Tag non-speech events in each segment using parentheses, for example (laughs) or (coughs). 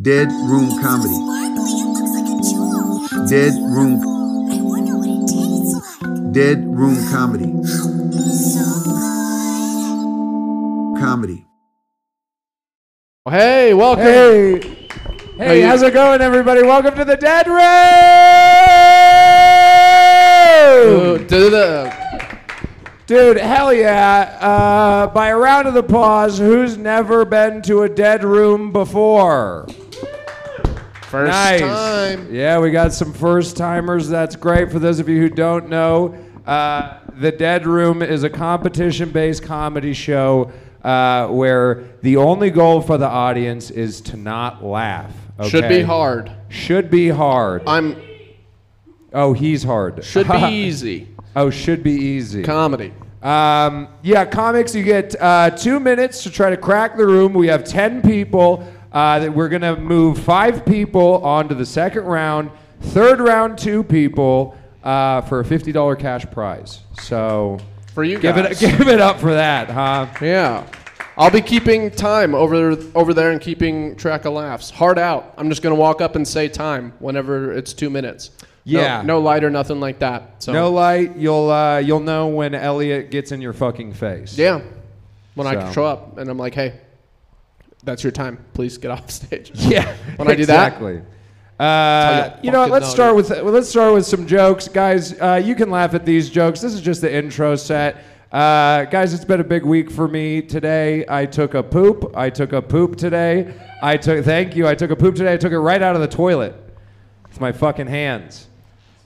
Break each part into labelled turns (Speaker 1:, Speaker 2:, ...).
Speaker 1: Dead Room Comedy.
Speaker 2: Sparkly, it looks like.
Speaker 1: Dead Room.
Speaker 2: I wonder what it tastes like.
Speaker 1: Dead Room Comedy.
Speaker 2: So good.
Speaker 1: Comedy.
Speaker 3: Hey, welcome.
Speaker 4: Hey, hey,
Speaker 3: you-
Speaker 4: how's it going, everybody? Welcome to the Dead
Speaker 3: Ooh,
Speaker 4: Room,
Speaker 3: do the
Speaker 4: dude. Hell yeah! Uh, by a round of applause, who's never been to a dead room before?
Speaker 3: First
Speaker 4: nice.
Speaker 3: time.
Speaker 4: Yeah, we got some first timers. That's great. For those of you who don't know, uh, the Dead Room is a competition-based comedy show uh, where the only goal for the audience is to not laugh.
Speaker 3: Should be hard.
Speaker 4: Should be hard.
Speaker 3: I'm
Speaker 4: Oh, he's hard.
Speaker 3: should be (laughs) easy.
Speaker 4: oh, should be easy.
Speaker 3: Comedy.
Speaker 4: Um, yeah, comics, you get uh, two minutes to try to crack the room. We have 10 people. Uh, that we're going to move five people on to the second round. Third round, two people uh, for a $50 cash prize. So
Speaker 3: For you
Speaker 4: give
Speaker 3: guys.
Speaker 4: it, (laughs) give it up for that, huh?
Speaker 3: Yeah. I'll be keeping time over over there and keeping track of laughs. Hard out. I'm just gonna walk up and say time whenever it's two minutes.
Speaker 4: Yeah.
Speaker 3: No, light or nothing like that. So
Speaker 4: No light. You'll, uh, you'll know when Elliot gets in your fucking face.
Speaker 3: Yeah. When I show up and I'm like, hey, that's your time. Please get off (laughs) stage.
Speaker 4: Yeah.
Speaker 3: When I do that?
Speaker 4: exactly. Uh,
Speaker 3: you
Speaker 4: know, what, let's start with well, let's start with some jokes, guys. Uh, you can laugh at these jokes. This is just the intro set. Uh, guys, it's been a big week for me today. I took a poop. I took a poop today. I took. Thank you. I took a poop today. I took it right out of the toilet with my fucking hands.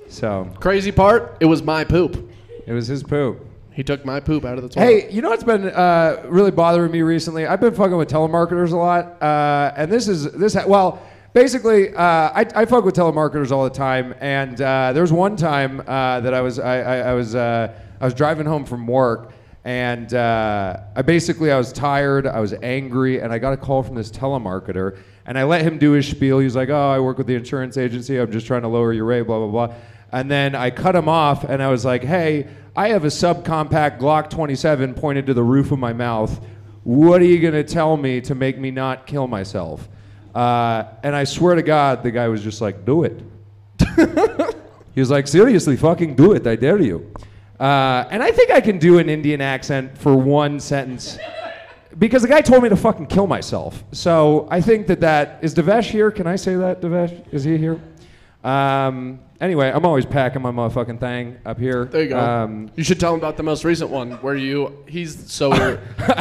Speaker 4: So
Speaker 3: Crazy part, it was my poop.
Speaker 4: it was his poop.
Speaker 3: He took my poop out of the toilet.
Speaker 4: Hey, you know what's been uh, really bothering me recently? I've been fucking with telemarketers a lot, uh, and this is this. Ha- well, basically, uh, I, I fuck with telemarketers all the time, and uh, there was one time uh, that I was I, I, I was uh, I was driving home from work, and uh, I basically I was tired, I was angry, and I got a call from this telemarketer, and I let him do his spiel. He's like, "Oh, I work with the insurance agency. I'm just trying to lower your rate, blah blah blah." And then I cut him off, and I was like, "Hey, I have a subcompact Glock 27 pointed to the roof of my mouth. What are you gonna tell me to make me not kill myself?" Uh, and I swear to God, the guy was just like, "Do it." (laughs) he was like, "Seriously, fucking do it. I dare you." Uh, and I think I can do an Indian accent for one sentence. Because the guy told me to fucking kill myself. So I think that that is Devesh here. Can I say that, Devesh? Is he here? Um, anyway, I'm always packing my motherfucking thing up here.
Speaker 3: There you go.
Speaker 4: Um,
Speaker 3: you should tell them about the most recent one where you he's so.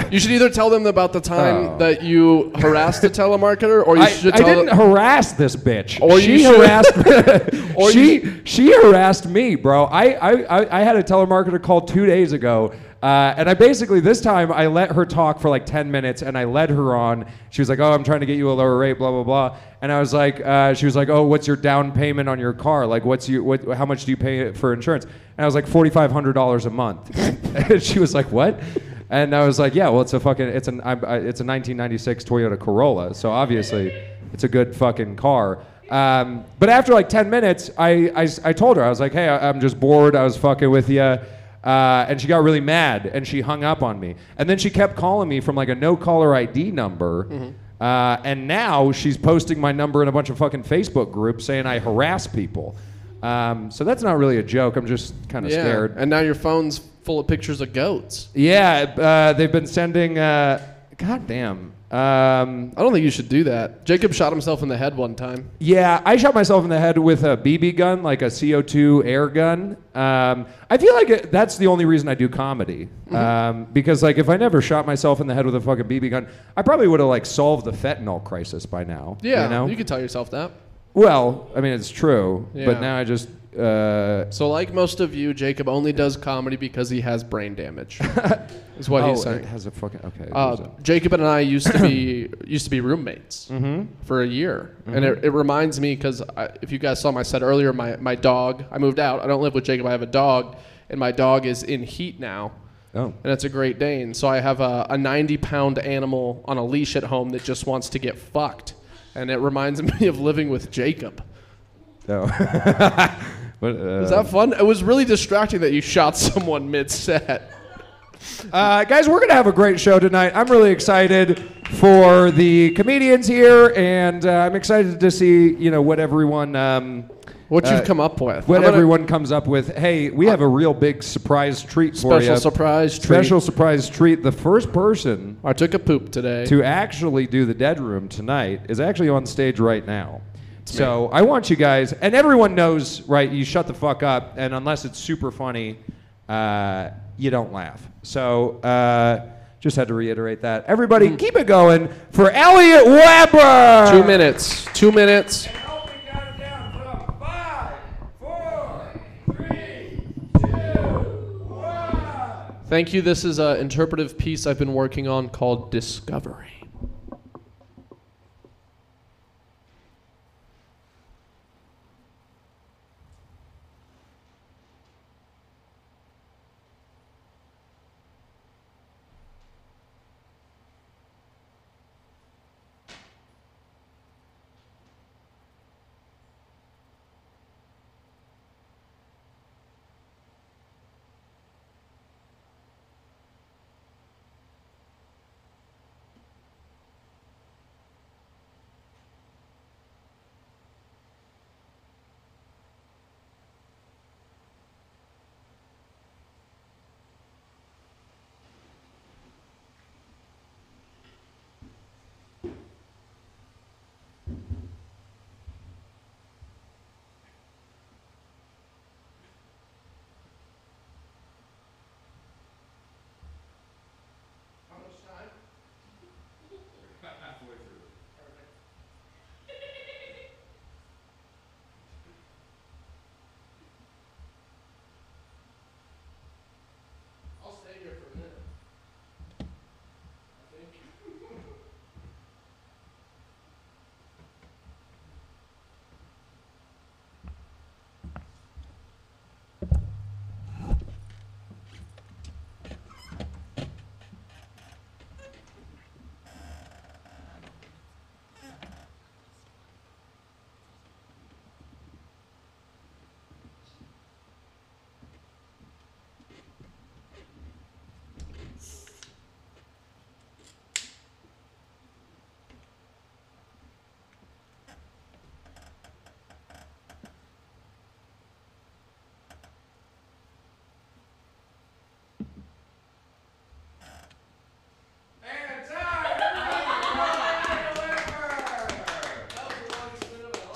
Speaker 3: you should either tell them about the time (laughs)
Speaker 4: Oh.
Speaker 3: that you harassed a telemarketer, or you
Speaker 4: I,
Speaker 3: should
Speaker 4: I didn't
Speaker 3: them.
Speaker 4: harass this bitch.
Speaker 3: Or
Speaker 4: she
Speaker 3: you should-
Speaker 4: harassed. (laughs) (laughs)
Speaker 3: Or
Speaker 4: she
Speaker 3: you
Speaker 4: she harassed me, bro. I, I I I had a telemarketer call two days ago, uh, and I basically this time I let her talk for like ten minutes, and I led her on. She was like, "Oh, I'm trying to get you a lower rate, blah blah blah," and I was like, uh, "She was like, oh, what's your down payment on your car? Like, what's you what? How much do you pay for insurance?" And I was like, forty five hundred dollars a month. (laughs) and she was like, "What?" And I was like, "Yeah, well, it's a fucking it's an I, it's a 1996 Toyota Corolla, so obviously it's a good fucking car." Um, but after like 10 minutes, I, I, I told her, I was like, hey, I, I'm just bored. I was fucking with you. Uh, and she got really mad and she hung up on me. And then she kept calling me from like a no caller ID number. Uh, and now she's posting my number in a bunch of fucking Facebook groups saying I harass people. Um, so that's not really a joke. I'm just kind of
Speaker 3: yeah,
Speaker 4: scared.
Speaker 3: and now your phone's full of pictures of goats.
Speaker 4: Yeah, uh, they've been sending. Uh, God damn. Um,
Speaker 3: I don't think you should do that. Jacob shot himself in the head one time.
Speaker 4: Yeah, I shot myself in the head with a BB gun, like a CO2 air gun. Um, I feel like it, that's the only reason I do comedy,
Speaker 3: Mm-hmm.
Speaker 4: um, because like if I never shot myself in the head with a fucking BB gun, I probably would have like solved the fentanyl crisis by now.
Speaker 3: Yeah,
Speaker 4: you know.
Speaker 3: you could tell yourself that.
Speaker 4: well, I mean it's true,
Speaker 3: Yeah.
Speaker 4: but now I just. Uh,
Speaker 3: So, like most of you, Jacob only does comedy because he has brain damage. (laughs) is what
Speaker 4: oh,
Speaker 3: he's
Speaker 4: it
Speaker 3: saying.
Speaker 4: has a fucking okay.
Speaker 3: Uh,
Speaker 4: there's a-
Speaker 3: Jacob and I used to be (coughs) used to be roommates
Speaker 4: Mm-hmm.
Speaker 3: for a year, and it, it reminds me because if you guys saw my set earlier, my my dog. I moved out. I don't live with Jacob. I have a dog, and my dog is in heat now,
Speaker 4: oh.
Speaker 3: and it's a Great Dane. So I have a, a 90 pound animal on a leash at home that just wants to get fucked, and it reminds (laughs) me of living with Jacob.
Speaker 4: Oh. (laughs) What, uh,
Speaker 3: Was that fun? It was really distracting that you shot (laughs) someone mid set.
Speaker 4: Uh, guys, we're gonna have a great show tonight. I'm really excited for the comedians here, and uh, I'm excited to see you know what everyone. Um,
Speaker 3: What you've
Speaker 4: uh,
Speaker 3: come up with.
Speaker 4: What
Speaker 3: gonna-
Speaker 4: everyone comes up with. Hey, we have a real big surprise treat for you.
Speaker 3: Special surprise treat.
Speaker 4: Special surprise treat. The first person
Speaker 3: I took a poop today.
Speaker 4: to actually do the dead room tonight is actually on stage right now. So I want you guys, and everyone knows, right? You shut the fuck up, and unless it's super funny, uh, you don't laugh. So uh, just had to reiterate that. Everybody, keep it going for Elliot Weber.
Speaker 3: Two minutes. Two minutes. Thank you. This is an interpretive piece I've been working on called Discovery.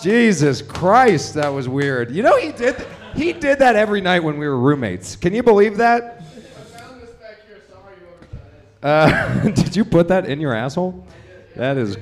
Speaker 4: Jesus Christ, that was weird. You know he did he did that every night when we were roommates. Can you believe that? Uh, (laughs) did you put that in your asshole? That is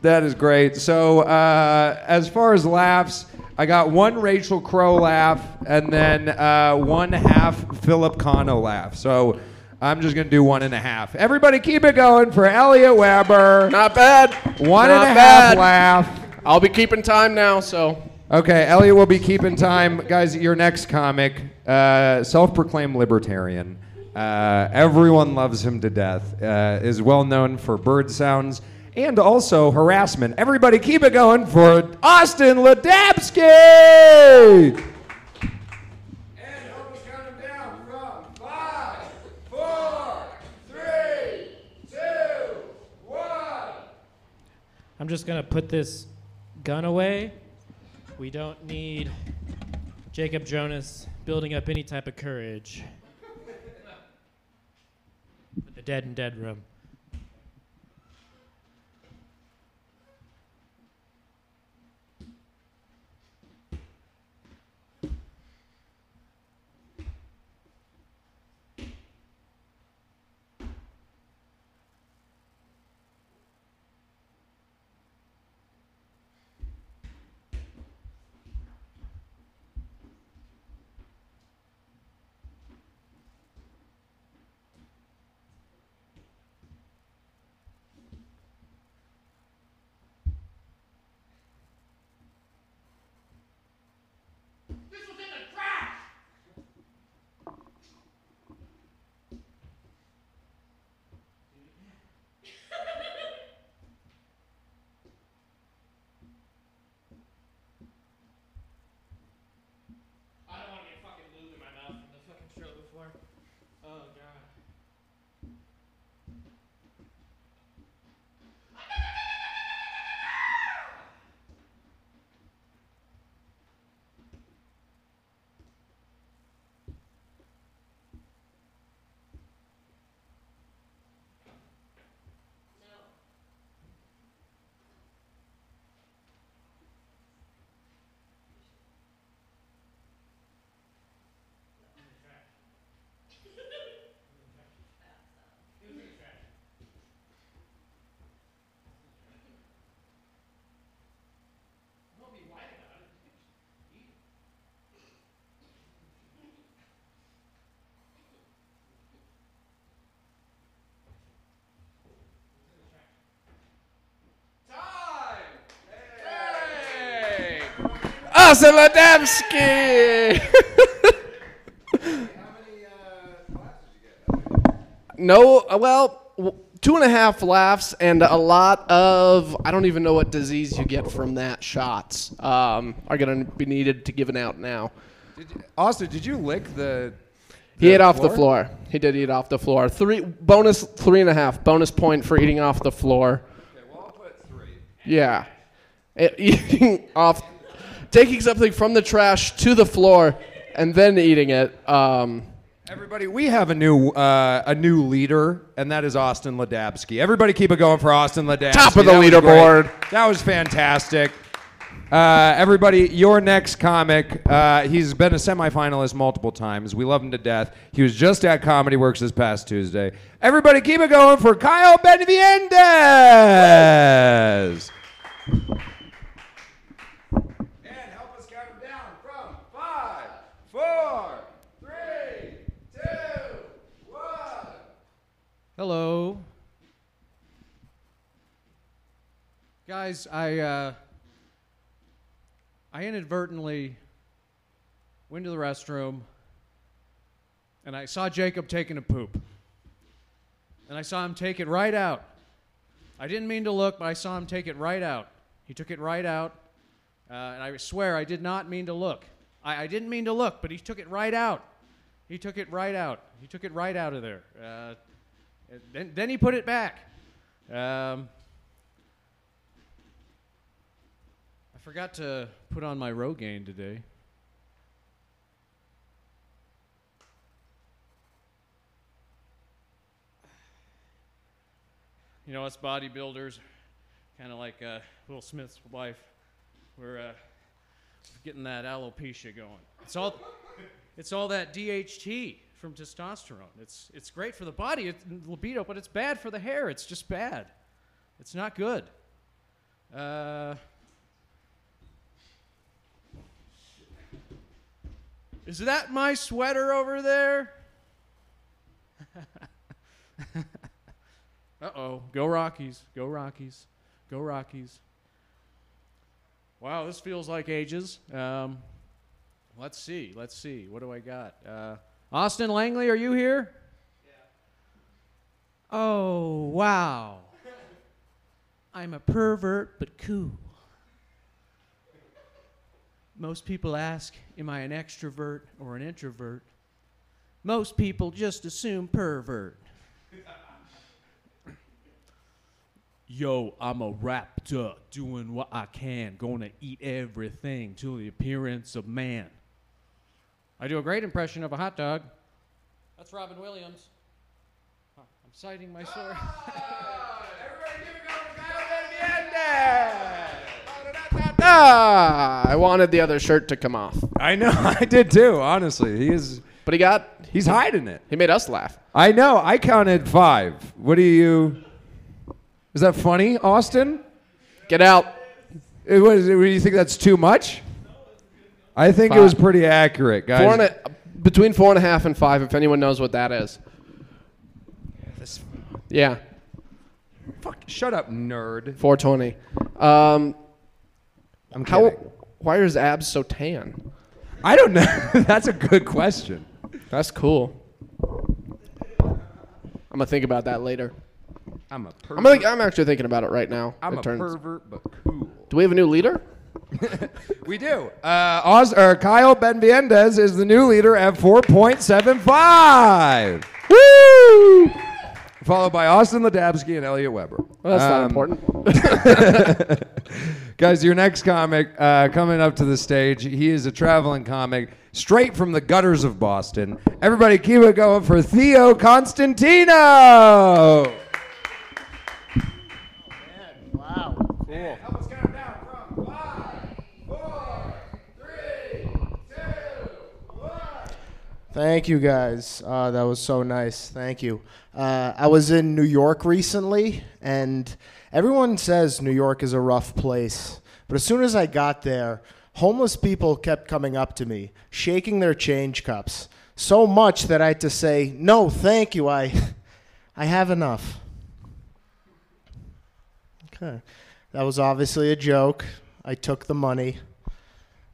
Speaker 4: that is great. So uh, as far as laughs, I got one Rachel Crow laugh and then uh, one half Philip Kano laugh. So I'm just gonna do one and a half. Everybody, keep it going for Elliot Weber.
Speaker 3: Not bad.
Speaker 4: One and
Speaker 3: Not
Speaker 4: a half laugh.
Speaker 3: I'll be keeping time now, so.
Speaker 4: Okay, Elliot will be keeping time. Guys, your next comic, uh, self proclaimed libertarian. Uh, everyone loves him to death. Uh, is well known for bird sounds and also harassment. Everybody keep it going for Austin Ladabsky! And almost count him down from five, four, three, two, one.
Speaker 5: I'm just gonna put this gun away. We don't need Jacob Jonas building up any type of courage. (laughs) The dead and dead room.
Speaker 3: Austin Lademski. no, uh, well, two and a half laughs and a lot of I don't even know what disease you get from that. Shots um, are going to be needed to given out now.
Speaker 4: Austin, did you lick the?
Speaker 3: He ate off the floor. He did eat off the floor. Three bonus three and a half bonus point for eating off the floor.
Speaker 4: Okay, well I'll put three.
Speaker 3: Yeah, (laughs) eating off, taking something from the trash to the floor and then eating it. Um,
Speaker 4: Everybody, we have a new uh, a new leader, and that is Austin Ladabsky. Everybody, keep it going for Austin Ladabsky.
Speaker 3: Top of the
Speaker 4: That
Speaker 3: leaderboard.
Speaker 4: great. That was fantastic. Uh, everybody, your next comic. Uh, he's been a semifinalist multiple times. We love him to death. He was just at Comedy Works this past Tuesday. Everybody, keep it going for Kyle Benaviendez. And help us count him down from five, four, three, two, one.
Speaker 6: Hello. Guys, I uh, I inadvertently went to the restroom and I saw Jacob taking a poop. And I saw him take it right out. I didn't mean to look, but I saw him take it right out. He took it right out. Uh, and I swear I did not mean to look. I, I didn't mean to look, but he took it right out. He took it right out. He took it right out of there. Uh, then, then he put it back. Um, I forgot to put on my Rogaine today. You know, us bodybuilders, kind of like uh, Will Smith's wife, we're uh, getting that alopecia going. It's all, it's all that DHT from testosterone. It's it's great for the body, it's libido, but it's bad for the hair. It's just bad. It's not good. Uh, is that my sweater over there? (laughs) uh oh. Go Rockies. Go Rockies. Go Rockies. Wow, this feels like ages. Um, let's see. Let's see. What do I got? Uh, Austin Langley, are you here? Oh, wow. I'm a pervert, but cool. Most people ask, Am I an extrovert or an introvert? Most people just assume pervert. (laughs) Yo, I'm a raptor doing what I can, gonna eat everything till the appearance of man. I do a great impression of a hot dog. That's Robin Williams. Huh, I'm citing my source.
Speaker 3: ah, I wanted the other shirt to come off,
Speaker 4: I know, (laughs) I did too. Honestly, he is.
Speaker 3: but he got
Speaker 4: He's hiding it.
Speaker 3: he made us laugh.
Speaker 4: I know. I counted five. What do you? Is that funny, Austin?
Speaker 3: Get out.
Speaker 4: It was, do you think that's too much? I think it was pretty accurate, guys.
Speaker 3: Four and a, between four and a half and five, if anyone knows what that is. Yeah,
Speaker 4: Fuck, shut up, nerd.
Speaker 3: 420. Um,
Speaker 4: I'm
Speaker 3: how? Why are his abs so tan?
Speaker 4: I don't know. (laughs) that's a good question.
Speaker 3: That's cool. I'm gonna think about that later.
Speaker 4: I'm a pervert.
Speaker 3: I'm gonna, I'm actually thinking about it right now.
Speaker 4: I'm
Speaker 3: It
Speaker 4: a
Speaker 3: turns-
Speaker 4: pervert, but cool.
Speaker 3: Do we have a new leader? (laughs)
Speaker 4: We do. Uh, Oz, or Kyle Benviendez is the new leader at 4.75.
Speaker 3: Woo!
Speaker 4: Followed by Austin Ladabsky and Elliot Weber.
Speaker 3: Well, that's not
Speaker 4: Um,
Speaker 3: important. (laughs)
Speaker 4: Guys, your next comic uh, coming up to the stage. He is a traveling comic straight from the gutters of Boston. Everybody keep it going for Theo Constantino.
Speaker 7: Oh, Wow, cool.
Speaker 4: Help us count down from five, four, three, two, one.
Speaker 7: Thank you guys. Uh, that was so nice. Thank you. Uh, I was in New York recently, and everyone says New York is a rough place. But as soon as I got there, homeless people kept coming up to me, shaking their change cups, so much that I had to say, "No, thank you. I, (laughs) I have enough." Okay, that was obviously a joke. I took the money.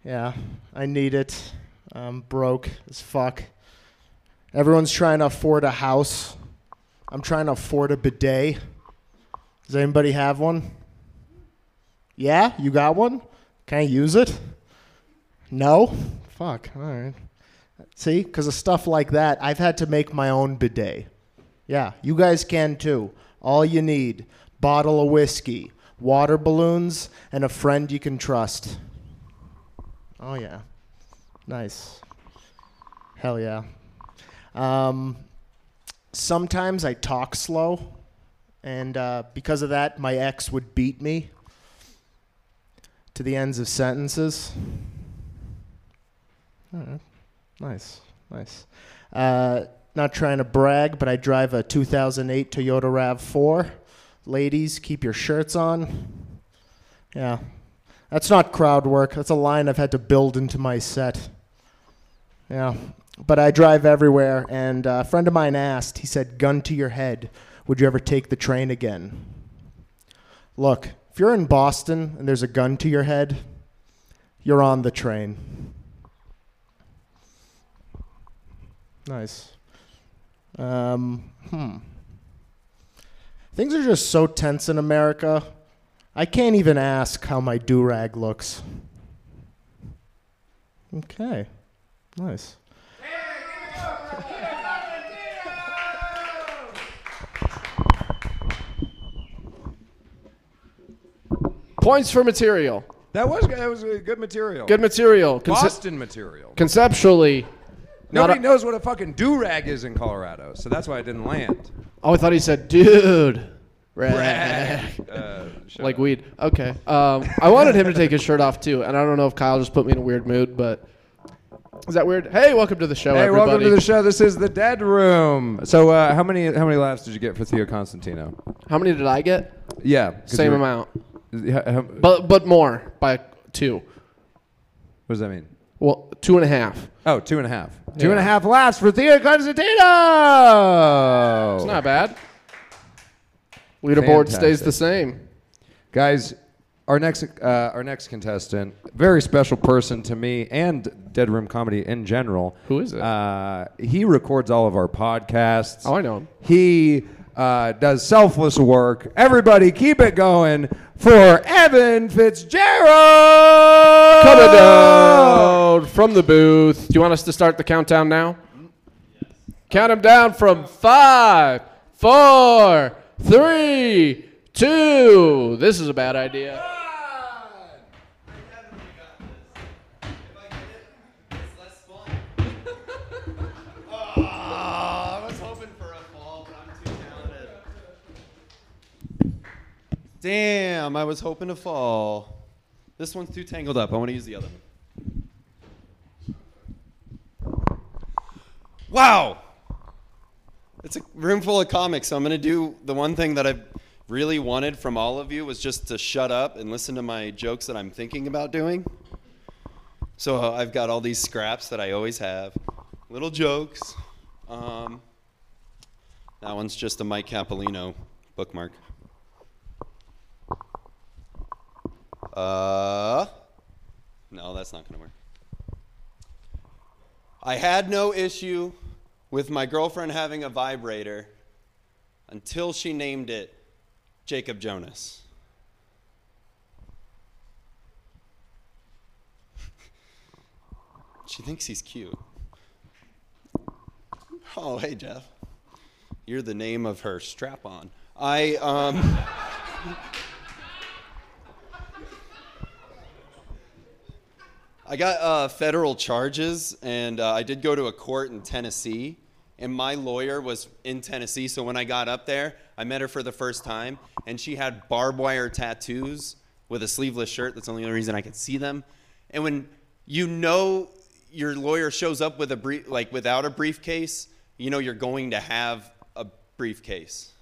Speaker 7: Yeah, I need it. I'm broke as fuck. Everyone's trying to afford a house. I'm trying to afford a bidet. Does anybody have one? Yeah, you got one? Can I use it? No? Fuck, all right. See, because of stuff like that, I've had to make my own bidet. Yeah, you guys can too. All you need bottle of whiskey, water balloons, and a friend you can trust. Oh, yeah. Nice. Hell yeah. Um, sometimes I talk slow, and uh, because of that, my ex would beat me to the ends of sentences. Nice, nice. Uh, not trying to brag, but I drive a 2008 Toyota RAV4. Ladies, keep your shirts on. Yeah. That's not crowd work. That's a line I've had to build into my set. Yeah. But I drive everywhere, and a friend of mine asked, he said, gun to your head, would you ever take the train again? Look, if you're in Boston and there's a gun to your head, you're on the train. Nice. Um, hmm. Things are just so tense in America. I can't even ask how my do rag looks. Okay. Nice.
Speaker 3: Points for material.
Speaker 4: That was that was good material.
Speaker 3: Good material. Conce-
Speaker 4: Boston material.
Speaker 3: conceptually,
Speaker 4: Nobody
Speaker 3: a-
Speaker 4: knows what a fucking do rag is in Colorado, so that's why it didn't land.
Speaker 3: oh, I thought he said, dude. Rag. (laughs)
Speaker 4: Uh,
Speaker 3: like
Speaker 4: up.
Speaker 3: weed. Okay. Um, I wanted him to take his shirt off too, and I don't know if Kyle just put me in a weird mood, but is that weird? Hey, welcome to the show,
Speaker 4: Hey,
Speaker 3: everybody.
Speaker 4: welcome to the show. This is the Dead Room. So, uh, how many how many laughs did you get for Theo Constantino?
Speaker 3: How many did I get?
Speaker 4: Yeah,
Speaker 3: Same
Speaker 4: you-
Speaker 3: amount,
Speaker 4: Yeah, how-
Speaker 3: but but more by two.
Speaker 4: What does that mean?
Speaker 3: Well, two and a half.
Speaker 4: Oh, two and a half. Two
Speaker 3: Yeah.
Speaker 4: half laughs for Theo Constantino.
Speaker 3: It's not bad. Leaderboard stays the same.
Speaker 4: Guys, our next uh, our next contestant, very special person to me and Dead Room Comedy in general.
Speaker 3: Who is it?
Speaker 4: Uh, he records all of our podcasts.
Speaker 3: Oh, I know him.
Speaker 4: He uh, does selfless work. Everybody, keep it going for Evan Fitzgerald.
Speaker 3: Coming down from the booth. Do you want us to start the countdown now? Count them down from five, four, three, two. This is a bad idea.
Speaker 8: Damn, I was hoping to fall. This one's too tangled up. I want to use the other one. Wow! It's a room full of comics, so I'm to do the one thing that I really wanted from all of you was just to shut up and listen to my jokes that I'm thinking about doing. So uh, I've got all these scraps that I always have. Little jokes. Um, that one's just a Mike Capolino bookmark. Uh, no, that's not to work. I had no issue with my girlfriend having a vibrator until she named it Jacob Jonas. (laughs) she thinks he's cute. Oh, hey, Jeff. You're the name of her strap on. I, um. (laughs) I got uh, federal charges, and uh, I did go to a court in Tennessee. And my lawyer was in Tennessee, so when I got up there, I met her for the first time, and she had barbed wire tattoos with a sleeveless shirt. That's the only reason I could see them. And when you know your lawyer shows up with a brief, like without a briefcase, you know you're going to have a briefcase.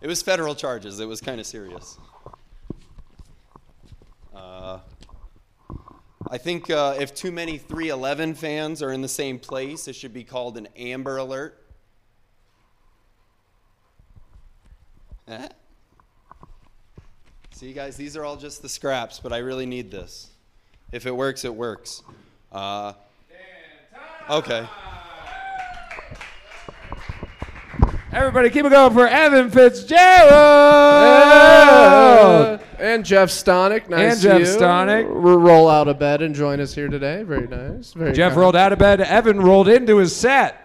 Speaker 8: It was federal charges. It was kind of serious. Uh, I think uh, if too many 311 fans are in the same place, it should be called an Amber Alert. Eh? See, guys, these are all just the scraps, but I really need this. If it works, it works. Uh, okay.
Speaker 4: Everybody, keep it going for Evan Fitzgerald.
Speaker 3: Uh, and Jeff Stonick, nice
Speaker 4: And Jeff
Speaker 3: of you.
Speaker 4: Stonick.
Speaker 3: R- roll out of bed and join us here today. Very nice. Very
Speaker 4: Jeff
Speaker 3: kind.
Speaker 4: rolled out of bed. Evan rolled into his set.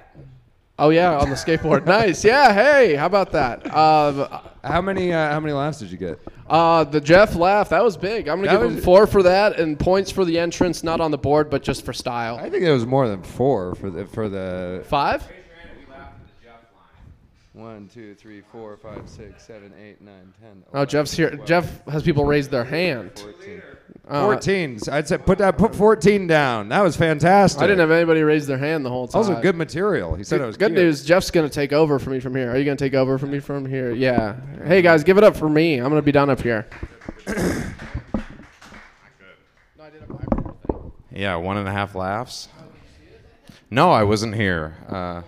Speaker 3: Oh yeah, on the skateboard. (laughs) nice. Yeah. Hey, how about that? Um,
Speaker 4: How many? Uh, how many laughs did you get?
Speaker 3: uh, the Jeff laugh that was big. I'm gonna
Speaker 4: That
Speaker 3: give him four for that and points for the entrance, not on the board, but just for style.
Speaker 4: I think it was more than four for the for the
Speaker 3: Five.
Speaker 4: One, two, three, four, five, six, seven, eight, nine, ten.
Speaker 3: Oh, Jeff's here. Jeff has people raise their hand. Uh,
Speaker 4: Fourteen. I'd say put that put fourteen down. That was fantastic.
Speaker 3: I didn't have anybody raise their hand the whole time.
Speaker 4: Also good material. He said it was
Speaker 3: Good
Speaker 4: cute.
Speaker 3: news, Jeff's gonna take over for me from here. Are you gonna take over for me from here? Yeah. Hey guys, give it up for me. I'm gonna be down up here. (coughs)
Speaker 9: Yeah, one and a half laughs. No, I wasn't here. Uh,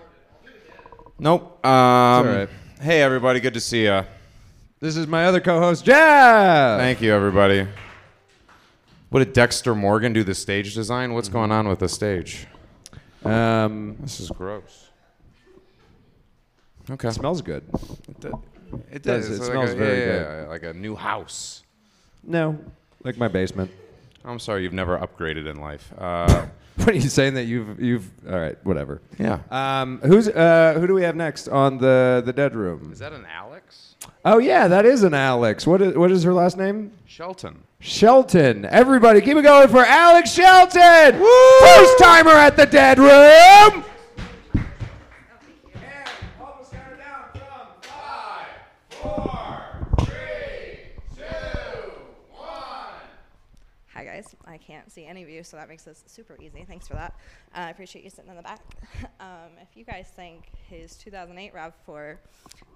Speaker 9: nope. Um,
Speaker 4: all right.
Speaker 9: Hey, everybody. Good to see you.
Speaker 4: This is my other co-host, Jeff.
Speaker 9: Thank you, everybody. What did Dexter Morgan do the stage design? What's going on with the stage?
Speaker 4: Um,
Speaker 9: This is gross. Okay.
Speaker 4: smells good.
Speaker 9: It
Speaker 4: does.
Speaker 9: It's
Speaker 4: It
Speaker 9: like
Speaker 4: smells
Speaker 9: a-
Speaker 4: very
Speaker 9: yeah,
Speaker 4: good.
Speaker 9: yeah, yeah, like a new house.
Speaker 4: No, like my basement.
Speaker 9: I'm sorry, you've never upgraded in life. Uh, (laughs) (laughs)
Speaker 4: What are you saying that you've you've? All right, whatever.
Speaker 9: yeah.
Speaker 4: Um, who's uh, who do we have next on the the dead room?
Speaker 9: Is that an Alex?
Speaker 4: Oh yeah, that is an Alex. What is what is her last name?
Speaker 9: Shelton.
Speaker 4: Shelton. Everybody, keep it going for Alex Shelton. First timer at the dead room.
Speaker 10: Hi guys, I can't see any of you, so that makes this super easy. Thanks for that. Uh, I appreciate you sitting in the back. (laughs) um, if you guys think his 2008 Rav4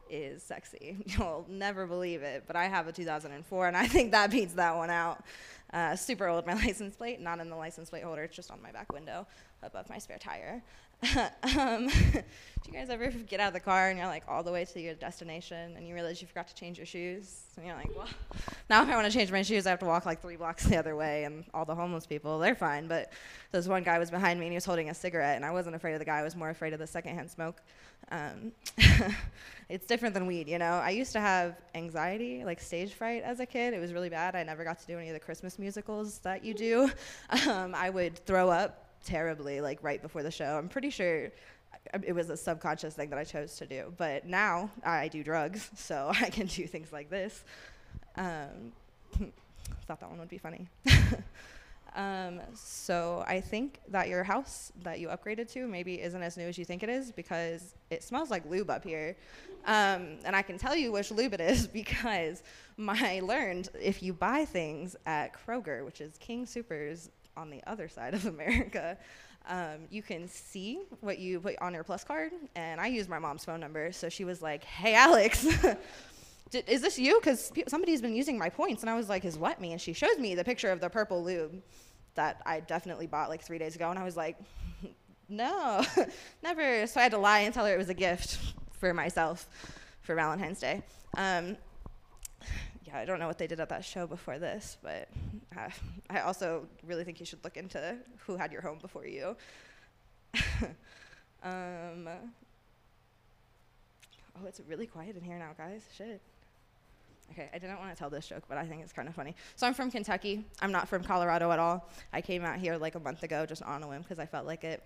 Speaker 10: is sexy, (laughs) you'll never believe it. But I have a 2004, and I think that beats that one out. Uh, super old, my (laughs) license plate, not in the license plate holder, it's just on my back window above my spare tire. (laughs) um, (laughs) do you guys ever get out of the car and you're like all the way to your destination and you realize you forgot to change your shoes? And you're like, well, (laughs) now if I want to change my shoes, I have to walk like three blocks the other way. And all the homeless people, they're fine. But this one guy was behind me and he was holding a cigarette, and I wasn't afraid of the guy. I was more afraid of the secondhand smoke. Um, it's different than weed, you know. I used to have anxiety, like stage fright, as a kid. It was really bad. I never got to do any of the Christmas musicals that you do. Um, I would throw up terribly, like right before the show. I'm pretty sure it was a subconscious thing that I chose to do. But now I do drugs, (laughs) so I can do things like this. Um, (laughs) thought that one would be funny. (laughs) um, so I think that your house that you upgraded to maybe isn't as new as you think it is because it smells like lube up here. Um, and I can tell you which lube it is because my learned if you buy things at Kroger, which is King Supers on the other side of (laughs) America, um, you can see what you put on your plus card. And I used my mom's phone number, so she was like, "Hey, Alex." (laughs) Is this you? Because somebody's been using my points. And I was like, is what me? And she shows me the picture of the purple lube that I definitely bought like three days ago. And I was like, (laughs) no, never. So I had to lie and tell her it was a gift for myself for Valentine's Day. Um, yeah, I don't know what they did at that show before this, but I also really think you should look into who had your home before you. (laughs) um, oh, it's really quiet in here now, guys. Shit. Okay, I didn't want to tell this joke, but I think it's kind of funny. So I'm from Kentucky. I'm not from Colorado at all. I came out here like a month ago just on a whim because I felt like it.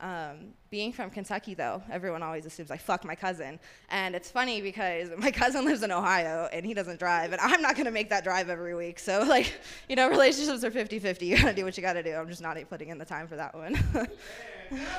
Speaker 10: Um, being from Kentucky, though, everyone always assumes I fuck my cousin. And it's funny because (laughs) my cousin lives in Ohio and he doesn't drive, and I'm not going to make that drive every week. So, (laughs) like, you know, relationships are 50 50. You got to do what you got to do. I'm just not putting in the time for that one. (laughs)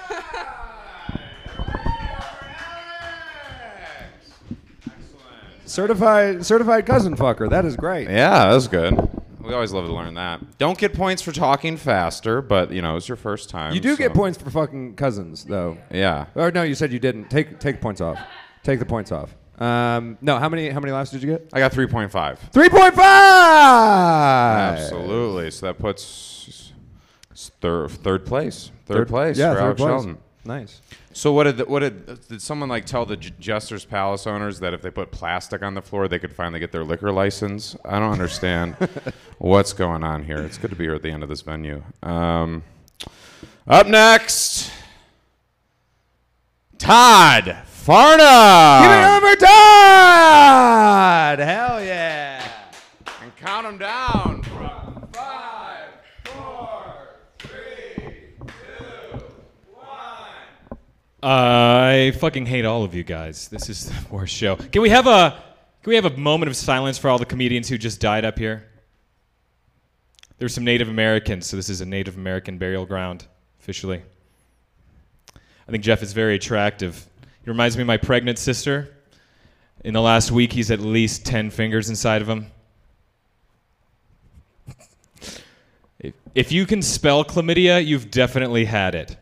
Speaker 4: Certified certified cousin fucker. That is great.
Speaker 9: Yeah, that was good. We always love to learn that. Don't get points for talking faster, but you know it's your first time.
Speaker 4: You do get points for fucking cousins, though.
Speaker 9: Yeah.
Speaker 4: Or no, you said you didn't. Take take points off. Take the points off. Um, no, how many how many laughs did you get?
Speaker 9: I got 3.5.
Speaker 4: Three point five.
Speaker 9: Absolutely. So that puts third third place. Third,
Speaker 4: Third-
Speaker 9: place
Speaker 4: yeah,
Speaker 9: for
Speaker 4: third
Speaker 9: Alex
Speaker 4: place.
Speaker 9: Shelton.
Speaker 4: Nice.
Speaker 9: So what did the, what did did someone like tell the J- Jester's Palace owners that if they put plastic on the floor, they could finally get their liquor license? I don't understand (laughs) what's going on here. It's good to be here at the end of this venue. Um, up next, Todd Farnham.
Speaker 4: Give it for Todd! Hell yeah!
Speaker 9: And count them down from five, four, three, two, one.
Speaker 11: I fucking hate all of you guys. This is the (laughs) worst show. Can we have a can we have a moment of silence for all the comedians who just died up here? There's some Native Americans, so this is a Native American burial ground officially. I think Jeff is very attractive. He reminds me of my pregnant sister. In the last week, he's at least 10 fingers inside of him. (laughs) If, if you can spell chlamydia, you've definitely had it.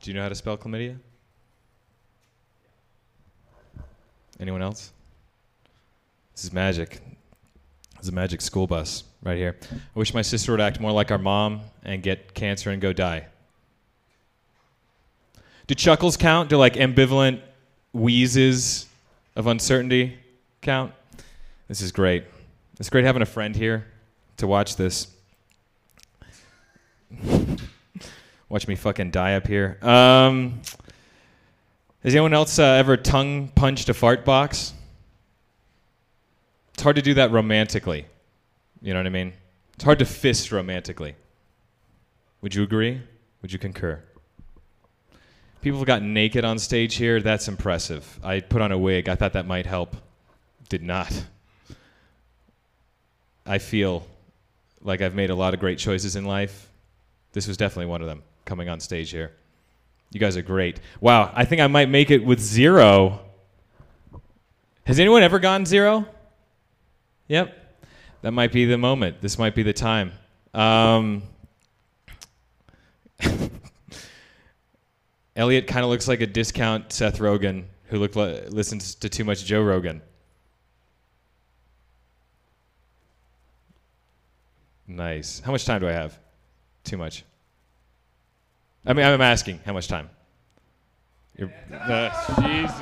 Speaker 11: Do you know how to spell chlamydia? Anyone else? This is magic. This is a magic school bus right here. I wish my sister would act more like our mom and get cancer and go die. Do chuckles count? Do like ambivalent wheezes of uncertainty count? This is great. It's great having a friend here to watch this. Watch me fucking die up here. Um, has anyone else uh, ever tongue punched a fart box? It's hard to do that romantically. You know what I mean? It's hard to fist romantically. Would you agree? Would you concur? People have gotten naked on stage here. That's impressive. I put on a wig. I thought that might help. Did not. I feel like I've made a lot of great choices in life. This was definitely one of them coming on stage here. You guys are great. Wow, I think I might make it with zero. Has anyone ever gone zero? Yep. That might be the moment. This might be the time. Um, (laughs) Elliot kind of looks like a discount Seth Rogen who look li- listens to too much Joe Rogan. Nice. How much time do I have? Too much. I mean, I'm asking how much time. You're, uh, Jesus.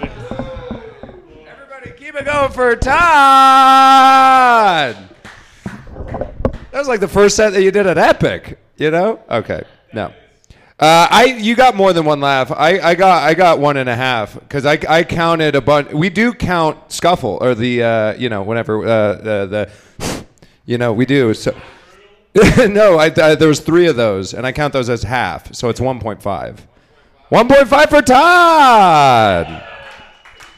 Speaker 4: Everybody keep it going for Todd! That was like the first set that you did at Epic, you know? Okay, no. Uh, I you got more than one laugh. I, I got I got one and a half because I, I counted a bunch. We do count scuffle or the uh, you know whenever uh, the the you know we do so. (laughs) no, I, I, there was three of those, and I count those as half, so it's 1.5. 1.5 for Todd. That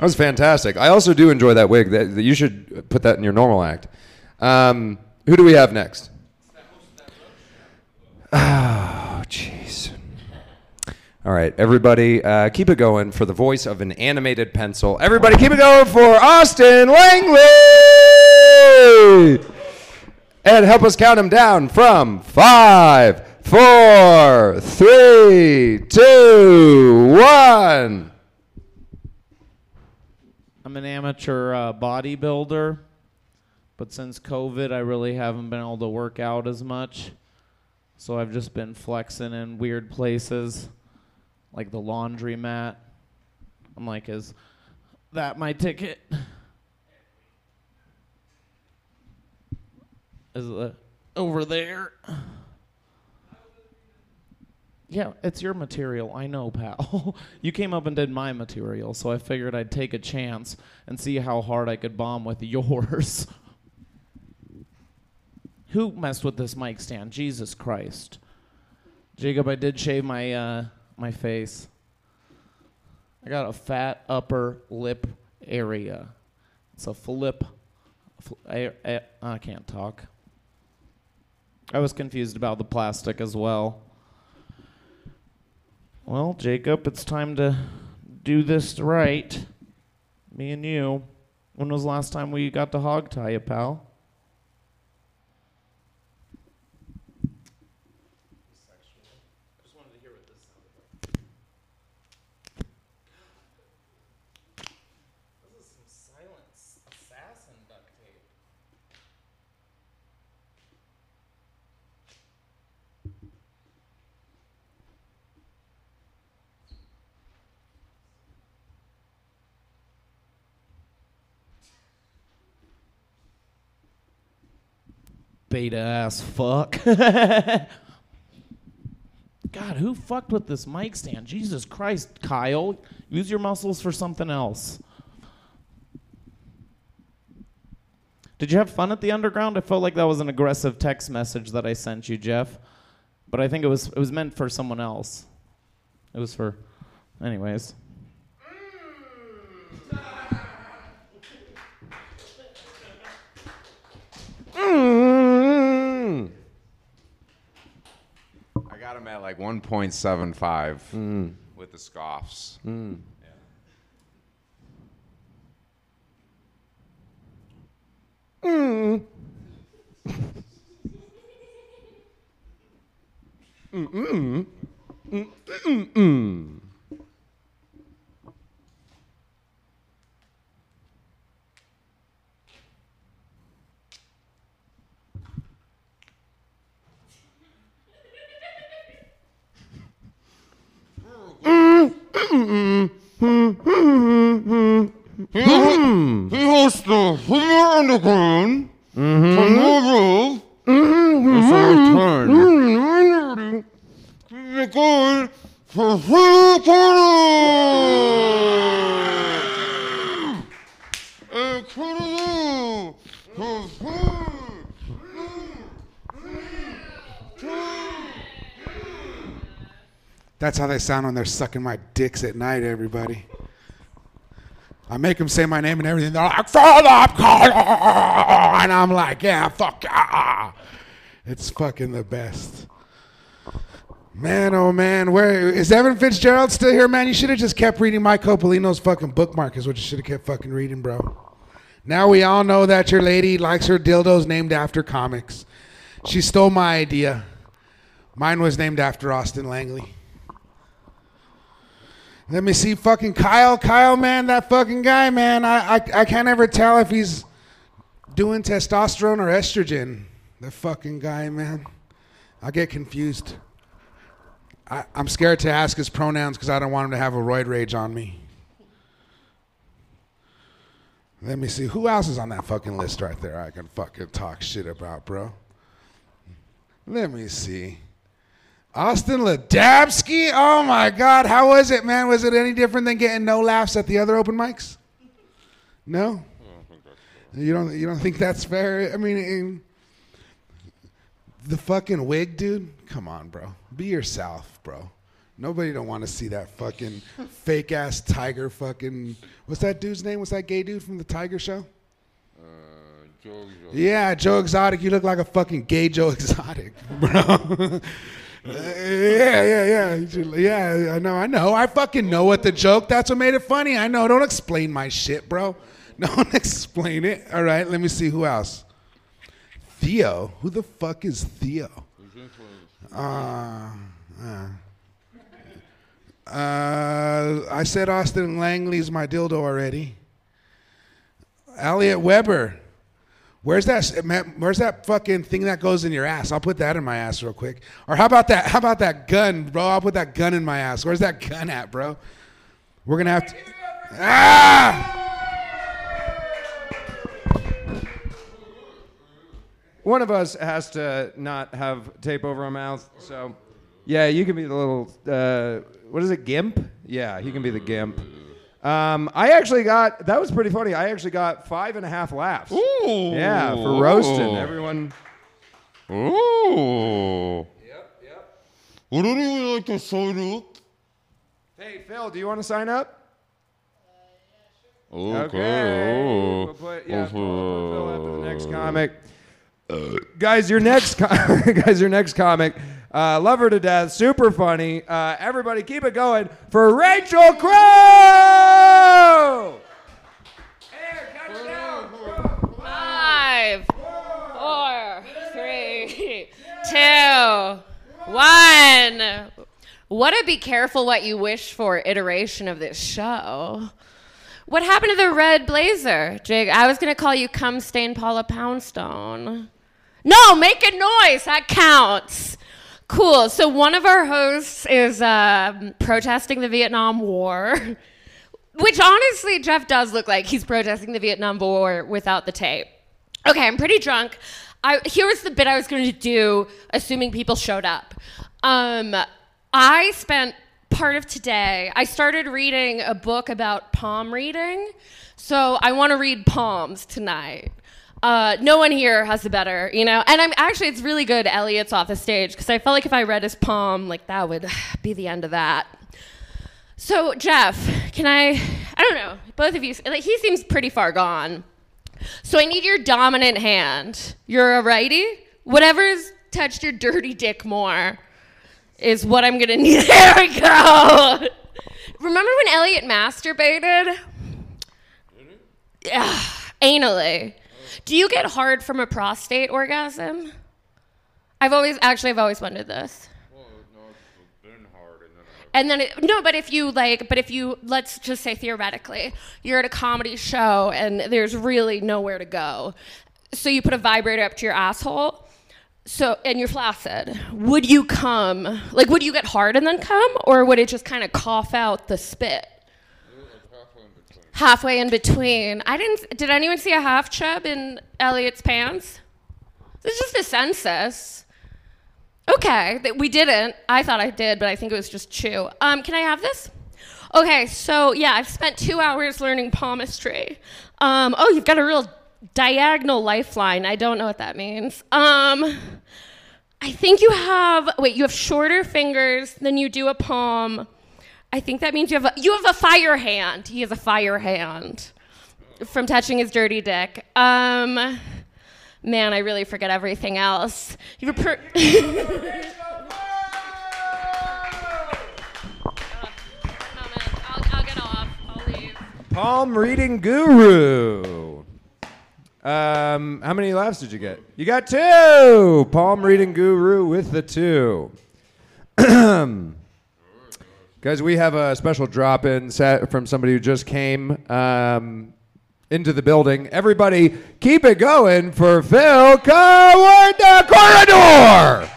Speaker 4: was fantastic. I also do enjoy that wig. That, that you should put that in your normal act. Um, who do we have next? Oh, jeez. All right, everybody, uh, keep it going for the voice of an animated pencil. Everybody, keep it going for Austin Langley! And help us count them down from five, four, three, two, one.
Speaker 12: I'm an amateur uh, bodybuilder, but since COVID, I really haven't been able to work out as much. So I've just been flexing in weird places, like the laundromat. I'm like, is that my ticket? Is it over there? Yeah, it's your material. I know, pal. (laughs) you came up and did my material, so I figured I'd take a chance and see how hard I could bomb with (laughs) yours. Who messed with this mic stand? Jesus Christ. Jacob, I did shave my uh, my face. I got a fat upper lip area. It's a flip. fl- I, I, I can't talk. I was confused about the plastic as well. Well, Jacob, it's time to do this right. Me and you. When was the last time we got to hog tie you, pal? Beta ass fuck. (laughs) God, who fucked with this mic stand? Jesus Christ, Kyle. Use your muscles for something else. Did you have fun at the underground? I felt like that was an aggressive text message that I sent you, Jeff. But I think it was it was meant for someone else. It was for anyways.
Speaker 9: Mm. I got him at like 1.75 mm. with the scoffs.
Speaker 13: Mm. Mm-mm. Mm-mm-mm.
Speaker 14: He has the humor underground. Tomorrow, it's our turn. We're going for full party. Incredible. For full-
Speaker 15: That's how they sound when they're sucking my dicks at night, everybody. I make them say my name and everything. They're like, "Fuck up, Carl!" and I'm like, "Yeah, fuck yeah." It's fucking the best. Man, oh man, where is Evan Fitzgerald still here, man? You should have just kept reading Mike Copolino's fucking bookmark. Is what you should have kept fucking reading, bro. Now we all know that your lady likes her dildos named after comics. She stole my idea. Mine was named after Austin Langley. Let me see, fucking Kyle. Kyle, man, that fucking guy, man. I, I, I can't ever tell if he's doing testosterone or estrogen. The fucking guy, man. I get confused. I, I'm scared to ask his pronouns because I don't want him to have a roid rage on me. Let me see. Who else is on that fucking list right there I can fucking talk shit about, bro? Let me see. Austin Ladabsky? Oh my God. How was it, man? Was it any different than getting no laughs at the other open mics? No? You don't, you don't think that's fair? I mean, in, the fucking wig, dude? Come on, bro. Be yourself, bro. Nobody don't want to see that fucking (laughs) fake ass tiger fucking. What's that dude's name? What's that gay dude from the Tiger Show? Uh, Joe. Yeah, Joe Exotic. You look like a fucking gay Joe Exotic, (laughs) bro. Yeah, yeah, yeah. Yeah, I know, I know. I fucking know what the joke. That's what made it funny. I know. Don't explain my shit, bro. (laughs) Don't explain it. All right, let me see who else. Theo. Who the fuck is Theo? Uh, uh, uh, I said Austin Langley's my dildo already. Elliot Weber. Where's that? Where's that fucking thing that goes in your ass? I'll put that in my ass real quick. Or how about that? How about that gun, bro? I'll put that gun in my ass. Where's that gun at, bro? We're gonna have to. Ah!
Speaker 4: One of us has to not have tape over our mouth. So, yeah, you can be the little, uh, what is it, gimp? Yeah, he can be the gimp. Um, I actually got, that was pretty funny. I actually got five and a half laughs.
Speaker 14: Ooh.
Speaker 4: Yeah, for roasting. Everyone.
Speaker 14: Ooh. Yep, yep. Would anyone like to sign up?
Speaker 4: Hey, Phil, do you want to sign up?
Speaker 14: Okay.
Speaker 4: We'll put, yeah, we'll put Phil after the next comic. guys, your next co- (laughs) guys, your next comic. Uh, love her to death. Super funny. Uh, everybody, keep it going for Rachel Crow.
Speaker 16: Five, four, three, two, one. What a be careful what you wish for iteration of this show. What happened to the red blazer? Jake? I was to call you Cum Stain Paula Poundstone. No, make a noise. That counts. Cool. So one of our hosts is uh, protesting the Vietnam War, (laughs) which honestly, Jeff does look like he's protesting the Vietnam War without the tape. Okay, I'm pretty drunk. I here was the bit I was going to do, assuming people showed up. Um, I spent part of today. I started reading a book about palm reading, so I want to read palms tonight. Uh, no one here has the better, you know. And I'm actually, it's really good. Elliot's off the stage because I felt like if I read his palm, like that would (sighs) be the end of that. So Jeff, can I? I don't know. Both of you, like he seems pretty far gone. So I need your dominant hand. You're a righty. Whatever's touched your dirty dick more is what I'm gonna (laughs) need. There we go. Remember when Elliot masturbated? Yeah, anally. Do you get hard from a prostate orgasm? I've always actually I've always wondered this. And then it, no, but if you like, but if you let's just say theoretically, you're at a comedy show and there's really nowhere to go, so you put a vibrator up to your asshole, so and you're flaccid. Would you come? Like, would you get hard and then come, or would it just kind of cough out the spit? Halfway in between. I didn't. Did anyone see a half chub in Elliot's pants? This is just a census. Okay, we didn't. I thought I did, but I think it was just chew. Um, can I have this? Okay, so yeah, I've spent two hours learning palmistry. Um, oh, you've got a real diagonal lifeline. I don't know what that means. Um, I think you have. Wait, you have shorter fingers than you do a palm. I think that means you have a, you have a fire hand. He has a fire hand from touching his dirty dick. Um, man, I really forget everything else. You have a per- (laughs)
Speaker 4: Palm reading guru. Um, how many laughs did you get? You got two. Palm reading guru with the two. (clears throat) Guys, we have a special drop in from somebody who just came um, into the building. Everybody, keep it going for Phil the Corridor.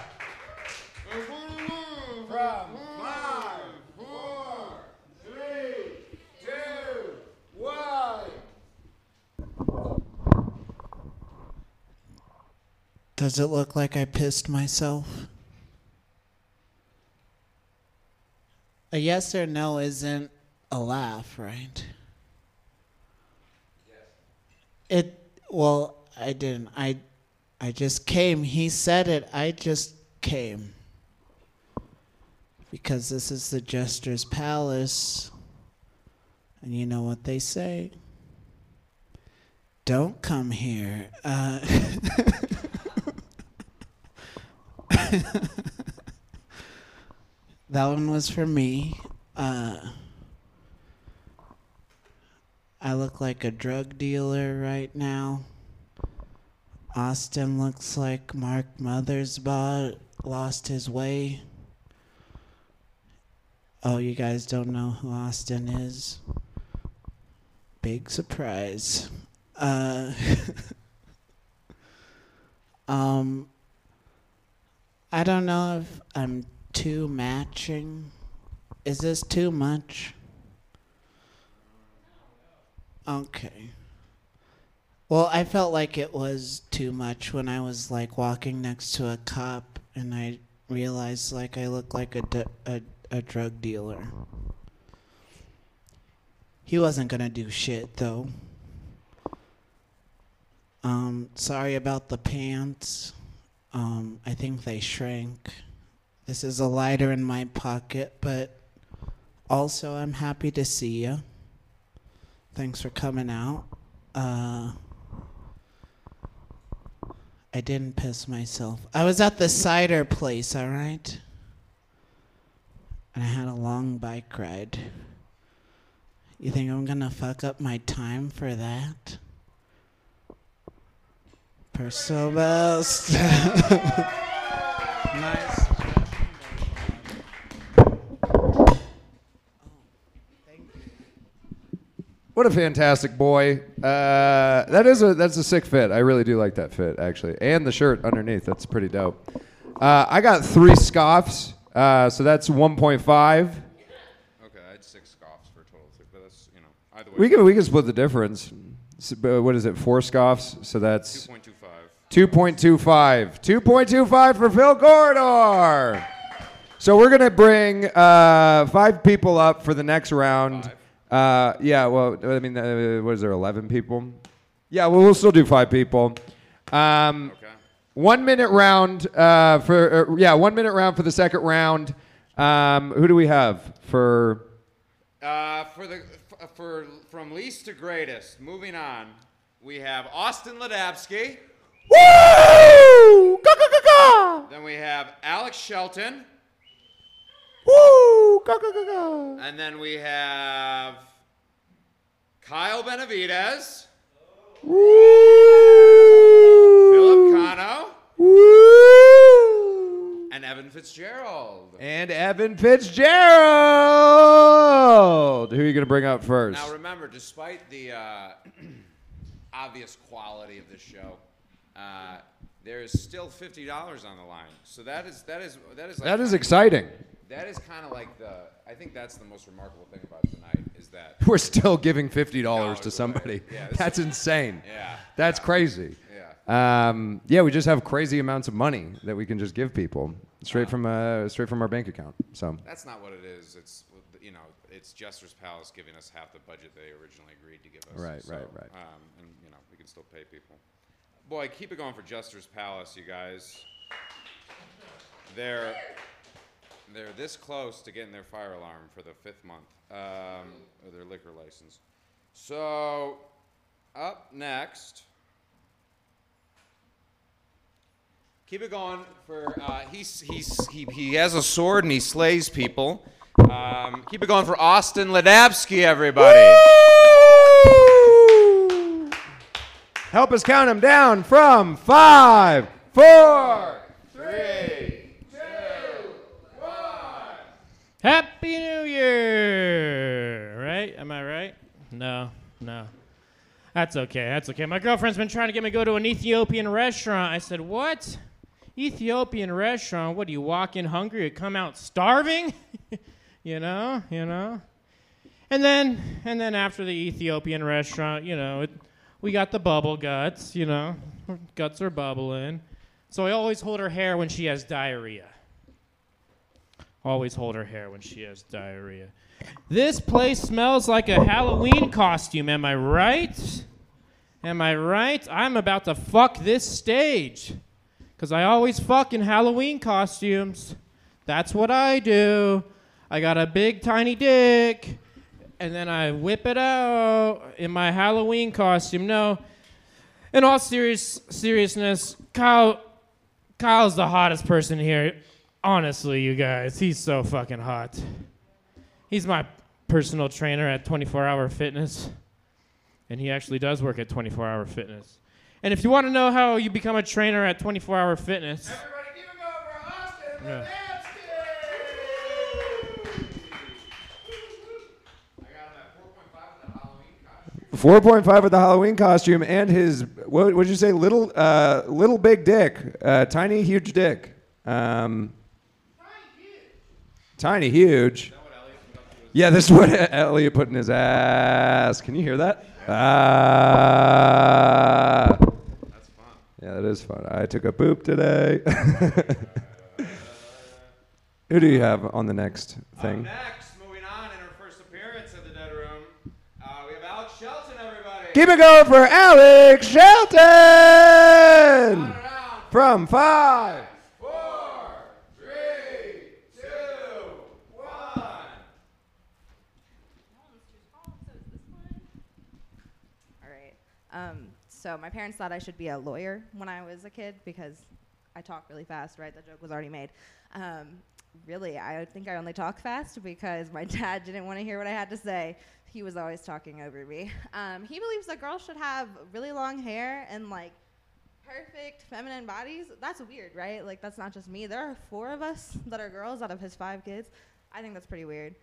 Speaker 13: Does it look like I pissed myself? A yes or no isn't a laugh, right? Yes. It well, I didn't. I I just came. He said it. I just came. Because this is the Jester's Palace. And you know what they say? Don't come here. Uh, (laughs) (laughs) that one was for me. Uh, I look like a drug dealer right now. Austin looks like Mark Mothersbaugh lost his way. Oh, you guys don't know who Austin is? Big surprise. Uh, (laughs) um, I don't know if I'm too matching. Is this too much? Okay. Well, I felt like it was too much when I was like walking next to a cop and I realized like I looked like a, d- a, a drug dealer. He wasn't gonna do shit though. Um, sorry about the pants. Um, I think they shrank. This is a lighter in my pocket, but also I'm happy to see you. Thanks for coming out. Uh, I didn't piss myself. I was at the cider place, all right? And I had a long bike ride. You think I'm gonna fuck up my time for that? Personal (laughs) best. nice.
Speaker 4: What a fantastic boy! Uh, that is a that's a sick fit. I really do like that fit actually, and the shirt underneath. That's pretty dope. Uh, I got three scoffs, uh, so that's 1.5.
Speaker 9: Okay, I had six scoffs for a total of six, but that's, you know, either way.
Speaker 4: We can we can split the difference. S- uh, What is it? Four scoffs, so that's
Speaker 9: 2.25.
Speaker 4: 2.25. 2.25 for Phil Corridor. So we're gonna bring uh, five people up for the next round. Uh, yeah, well, I mean, uh, what is there? Eleven people. Yeah, well, we'll still do five people. Um, One minute round uh, for uh, yeah, one minute round for the second round. Um, who do we have for?
Speaker 9: Uh, for the for from least to greatest, moving on, we have Austin Ladabsky.
Speaker 7: Woo! Go, go, go, go!
Speaker 9: Then we have Alex Shelton.
Speaker 7: Woo! Go, go, go, go!
Speaker 9: And then we have Kyle Benavides. Woo! Philip Cano. And Evan Fitzgerald.
Speaker 4: And Evan Fitzgerald. Who are you gonna bring up first?
Speaker 9: Now remember, despite the uh, (clears throat) obvious quality of this show, uh, there is still fifty dollars on the line. So that is that is that is like
Speaker 4: That is exciting.
Speaker 9: That is kind of like the. I think that's the most remarkable thing about tonight is that (laughs)
Speaker 4: We're still giving fifty dollars to somebody.
Speaker 9: Yeah, (laughs) this
Speaker 4: That's insane.
Speaker 9: Yeah.
Speaker 4: That's crazy. Yeah. Um, yeah, we just have crazy amounts of money that we can just give people straight from uh, straight from our bank account. So
Speaker 9: That's not what it is. It's you know, it's Jester's Palace giving us half the budget they originally agreed to give us.
Speaker 4: Right,
Speaker 9: So,
Speaker 4: right, right.
Speaker 9: Um, and you know, we can still pay people. Boy, keep it going for Jester's Palace, you guys. They're they're this close to getting their fire alarm for the fifth month, um, or their liquor license. So, up next. Keep it going for uh, he's, he's, he, he has a sword and he slays people. Um, keep it going for Austin Ladabsky, everybody.
Speaker 4: help us count them down from five, four,
Speaker 9: three,
Speaker 5: Happy New Year! Right? Am I right? No, no. That's okay. That's okay. My girlfriend's been trying to get me to go to an Ethiopian restaurant. I said, What? Ethiopian restaurant? What do you walk in hungry and come out starving? (laughs) you know, you know. And then, and then after the Ethiopian restaurant, you know, it, we got the bubble guts. You know, guts are bubbling. So I always hold her hair when she has diarrhea. Always hold her hair when she has diarrhea. This place smells like a Halloween costume, am I right? Am I right? I'm about to fuck this stage. Because I always fuck in Halloween costumes. That's what I do. I got a big, tiny dick, and then I whip it out in my Halloween costume. No, in all serious seriousness, Kyle, Kyle's the hottest person here. Honestly, you guys, he's so fucking hot. He's my personal trainer at 24 Hour Fitness, and he actually does work at 24 Hour Fitness. And if you want to know how you become a trainer at 24 Hour Fitness, Yeah.
Speaker 4: Four point five with the Halloween costume and his what would you say little uh, little big dick, uh, tiny huge dick, um, tiny huge. Yeah, this is what (laughs) Elliot put in his ass. Can you hear that? Ah. That's fun. Yeah, that is fun. I took a poop today. (laughs) Who do you have on the next thing?
Speaker 9: Next, moving on in her first appearance of the Dead Room, uh, we have Alex Shelton, everybody.
Speaker 4: Keep it going for Alex Shelton from five.
Speaker 10: All right. Um, so my parents thought I should be a lawyer when I was a kid because I talk really fast, right? The joke was already made. Um, really, I think I only talk fast because my (laughs) dad didn't want to hear what I had to say. He was always talking over me. Um, he believes that girls should have really long hair and like perfect feminine bodies. That's weird, right? Like that's not just me. There are four of us that are girls out of his five kids. I think that's pretty weird.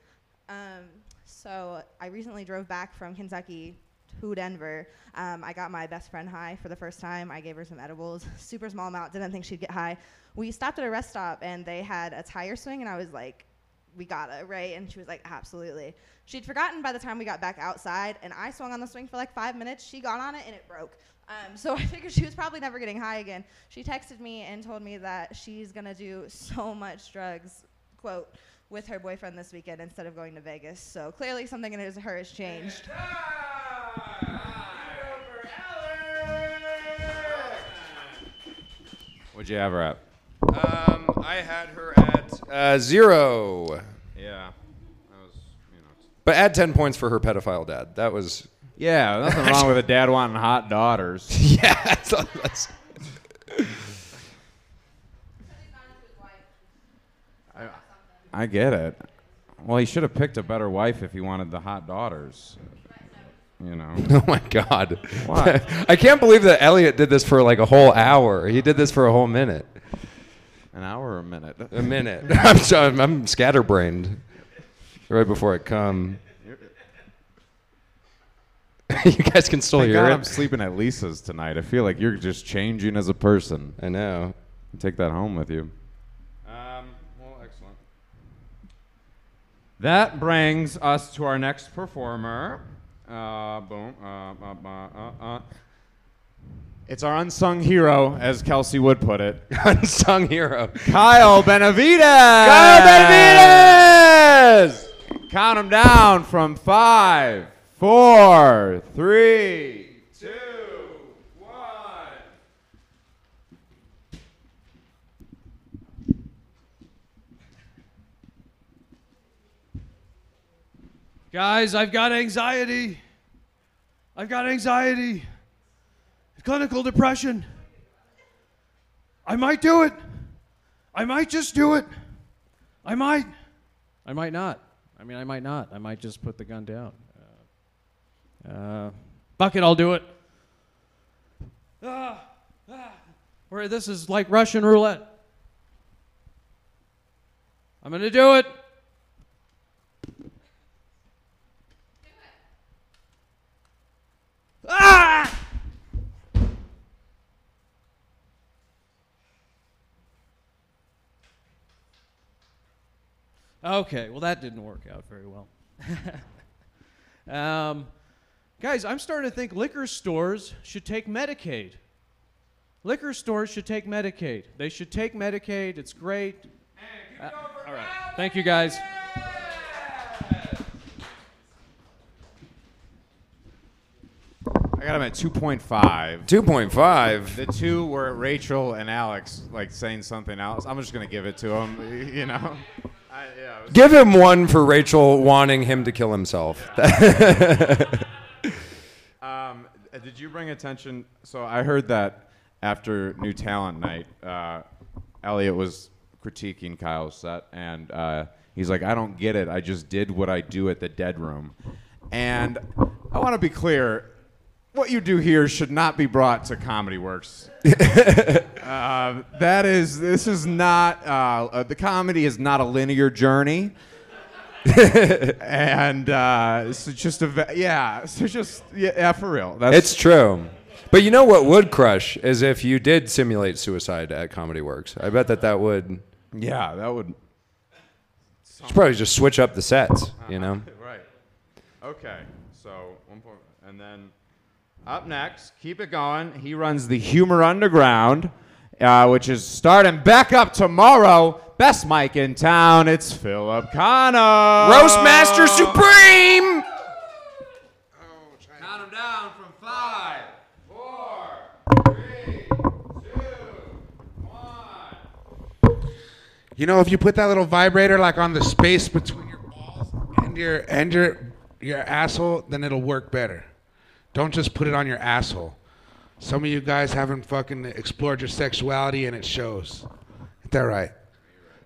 Speaker 10: Um, so I recently drove back from Kentucky to Denver. Um, I got my best friend high for the first time. I gave her some edibles, (laughs) super small amount. Didn't think she'd get high. We stopped at a rest stop and they had a tire swing, and I was like, we gotta, right? And she was like, absolutely. She'd forgotten by the time we got back outside, and I swung on the swing for like five minutes. She got on it, and it broke. Um, so (laughs) I figured she was probably never getting high again. She texted me and told me that she's gonna do so much drugs, quote, with her boyfriend this weekend instead of going to Vegas. So clearly something in her has changed.
Speaker 9: What'd you have her at?
Speaker 4: Um, I had her at uh, zero.
Speaker 9: Yeah. That was, you know.
Speaker 4: But add 10 points for her pedophile dad. That was.
Speaker 9: Yeah, nothing wrong with a dad wanting hot daughters. (laughs)
Speaker 4: yeah, that's, that's
Speaker 9: I, I get it. Well, he should have picked a better wife if he wanted the hot daughters. You know. (laughs)
Speaker 4: Oh my God.
Speaker 9: What? (laughs)
Speaker 4: I can't believe that Elliot did this for like a whole hour. He did this for a whole minute.
Speaker 9: An hour or a minute? (laughs)
Speaker 4: A minute. I'm, so, I'm, I'm scatterbrained right before I come. you guys can still
Speaker 9: Thank
Speaker 4: hear
Speaker 9: God
Speaker 4: it.
Speaker 9: I'm sleeping at Lisa's tonight. I feel like you're just changing as a person.
Speaker 4: I know.
Speaker 9: Take that home with you. Um, well, excellent. That brings us to our next performer. Uh, boom. Uh, uh, uh, uh. It's our unsung hero, as Kelsey would put it. (laughs)
Speaker 4: unsung hero.
Speaker 9: Kyle Benavides.
Speaker 4: Kyle
Speaker 9: Benavides. Count him down from five, four, three, two, one.
Speaker 6: Guys, I've got anxiety. I've got anxiety. Clinical depression. I might do it. I might just do it. I might. I might not. I mean, I might not. I might just put the gun down. Uh, uh, bucket, I'll do it. Ah, ah. Where this is like Russian roulette. I'm going to do it. Ah! Okay, well, that didn't work out very well. (laughs) um, guys, I'm starting to think liquor stores should take Medicaid. Liquor stores should take Medicaid. They should take Medicaid. It's great. Uh, all right. Thank you, guys.
Speaker 9: I got him at 2.5.
Speaker 4: 2.5?
Speaker 9: The two were Rachel and Alex, like saying something else. I'm just going to give it to him, (laughs) you know? I, yeah, was-
Speaker 4: Give him one for Rachel wanting him to kill himself. (laughs)
Speaker 9: Um, did you bring attention? So I heard that after New Talent Night, uh, Elliot was critiquing Kyle's set, and uh, he's like, "I don't get it. I just did what I do at the Dead Room," and I want to be clear. What you do here should not be brought to Comedy Works. (laughs) uh, that is, this is not, uh, uh, the comedy is not a linear journey. (laughs) and uh, it's just a yeah, so just yeah, yeah, for real. That's
Speaker 4: it's true. But you know what would crush is if you did simulate suicide at Comedy Works. I bet that that would.
Speaker 9: Yeah, that would.
Speaker 4: Should probably just switch up the sets, you know? (laughs)
Speaker 9: right. Okay. So one point, and then up next, keep it going. He runs the Humor Underground, uh, which is starting back up tomorrow. Best mic in town. It's Philip Cano.
Speaker 4: Roastmaster Supreme!
Speaker 9: Count him down from five, four, three,
Speaker 15: You know, if you put that little vibrator like on the space between your balls and your and your your asshole, then it'll work better. Don't just put it on your asshole. Some of you guys haven't fucking explored your sexuality and it shows. Ain't that right?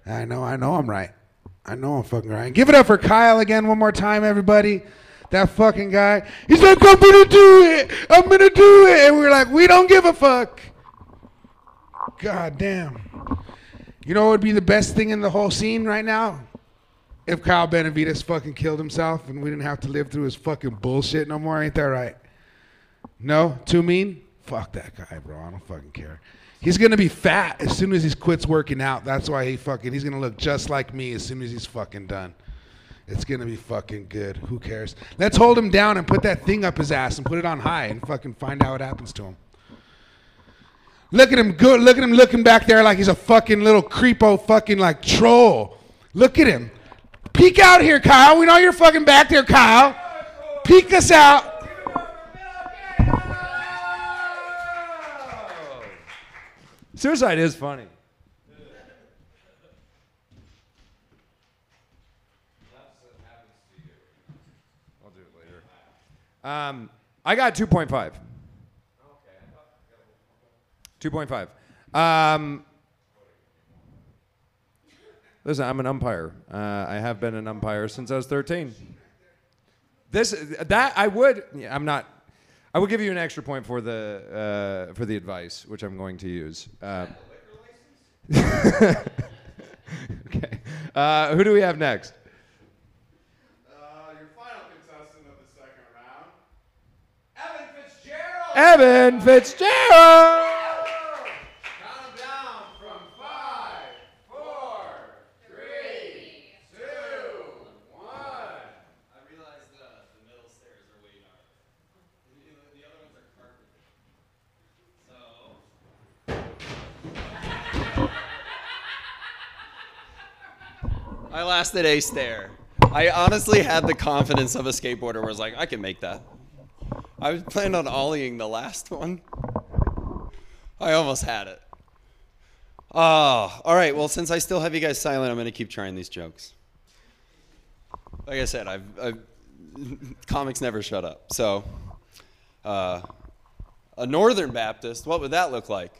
Speaker 15: I know, I know I'm right. I know I'm fucking right. Give it up for Kyle again one more time, everybody. That fucking guy. He's like, I'm gonna do it. I'm gonna do it. And we're like, we don't give a fuck. God damn. You know what would be the best thing in the whole scene right now? If Kyle Benavides fucking killed himself and we didn't have to live through his fucking bullshit no more. Ain't that right? No? Too mean? Fuck that guy, bro. I don't fucking care. He's gonna be fat as soon as he quits working out. That's why he fucking. He's gonna look just like me as soon as he's fucking done. It's gonna be fucking good. Who cares? Let's hold him down and put that thing up his ass and put it on high and fucking find out what happens to him. Look at him good. Look at him looking back there like he's a fucking little creepo fucking like troll. Look at him. Peek out here, Kyle. We know you're fucking back there, Kyle. Peek us out.
Speaker 4: Suicide is funny. I'll do it later. Um, I got 2.5. 2.5. Um, listen, I'm an umpire. Uh, I have been an umpire since I was 13. This that I would. I'm not. I will give you an extra point for the uh, for the advice, which I'm going to use. Uh, (laughs) okay. Uh, who do we have next? Evan Fitzgerald! Evan Fitzgerald.
Speaker 8: I lasted a stare. I honestly had the confidence of a skateboarder where I was like, I can make that. I was planning on ollieing the last one. I almost had it. Oh, all right. Well, since I still have you guys silent, I'm going to keep trying these jokes. Like I said, I've, I've (laughs) comics never shut up. So, uh, a Northern Baptist, what would that look like?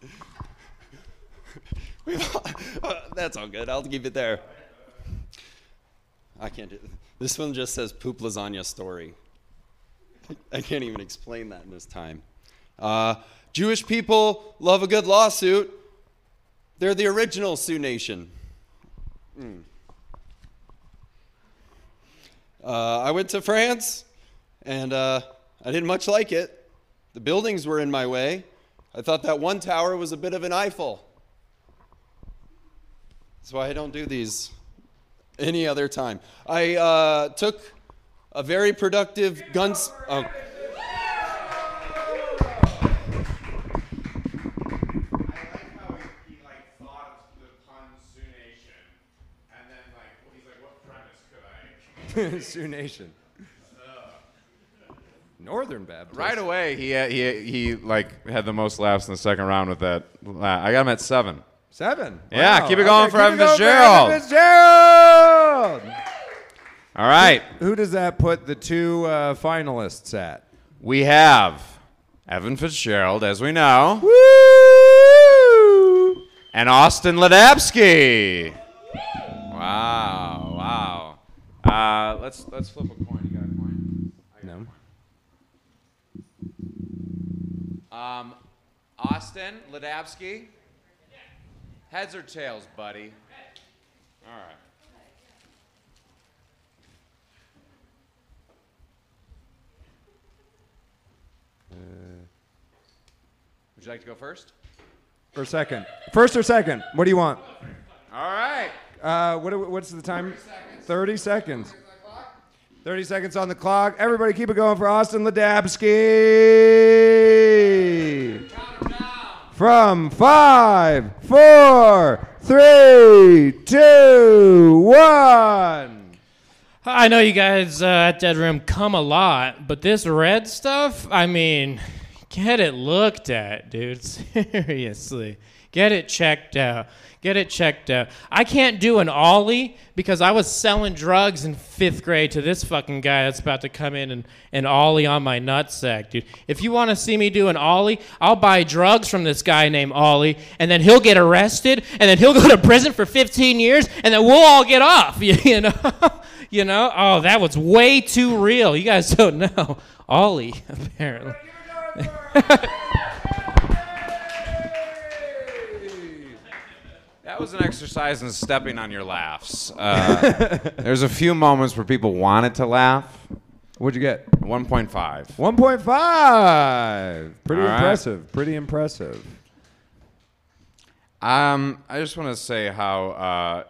Speaker 8: We've, uh, (laughs) that's all good. I'll keep it there. I can't do this. one just says poop lasagna story. I can't even explain that in this time. Uh, Jewish people love a good lawsuit. They're the original Sioux Nation. Mm. Uh, I went to France, and uh, I didn't much like it. The buildings were in my way. I thought that one tower was a bit of an Eiffel. That's why I don't do these any other time. I uh, took a very productive guns. Oh.
Speaker 4: Sioux Nation. And he's like, what premise could I? Sioux Nation. Northern Baptist.
Speaker 9: Right away, he he he like had the most laughs in the second round with that. I got him at seven.
Speaker 4: Seven.
Speaker 9: Yeah,
Speaker 4: Wow.
Speaker 9: keep it going
Speaker 4: Okay,
Speaker 9: for Evan
Speaker 4: it going for
Speaker 9: Fitzgerald.
Speaker 4: Evan Fitzgerald.
Speaker 9: All right.
Speaker 4: Who, who does that put the two uh, finalists at?
Speaker 9: We have Evan Fitzgerald, as we know, and Austin Ladabsky. Wow, wow. Uh, let's let's flip a coin. You got a coin?
Speaker 4: No.
Speaker 9: Um, Austin Ladabsky. Heads or tails, buddy? All right. Would you like to go first?
Speaker 4: Or second? First or second? What do you want?
Speaker 9: All right.
Speaker 4: Uh, what, do we- what's the time? 30 seconds. 30 seconds on the clock. Everybody keep it going for Austin Ladabsky. From five, four, three, two, one.
Speaker 5: I know you guys uh, at Dead Room come a lot, but this red stuff, I mean, get it looked at, dude. (laughs) Seriously. Get it checked out. Get it checked out. I can't do an ollie because I was selling drugs in fifth grade to this fucking guy that's about to come in and, and ollie on my nutsack, dude. If you want to see me do an ollie, I'll buy drugs from this guy named Ollie, and then he'll get arrested, and then he'll go to prison for 15 years, and then we'll all get off, (laughs) you know? you know? Oh, that was way too real. You guys don't know. Ollie, (laughs) apparently. (laughs)
Speaker 9: That was an exercise in stepping on your laughs. Uh, there's a few moments where people wanted to laugh,
Speaker 4: What'd you get?
Speaker 9: 1.5.
Speaker 4: 1.5. Pretty
Speaker 9: All right.
Speaker 4: impressive. Pretty impressive.
Speaker 9: Um, I just want to say how uh,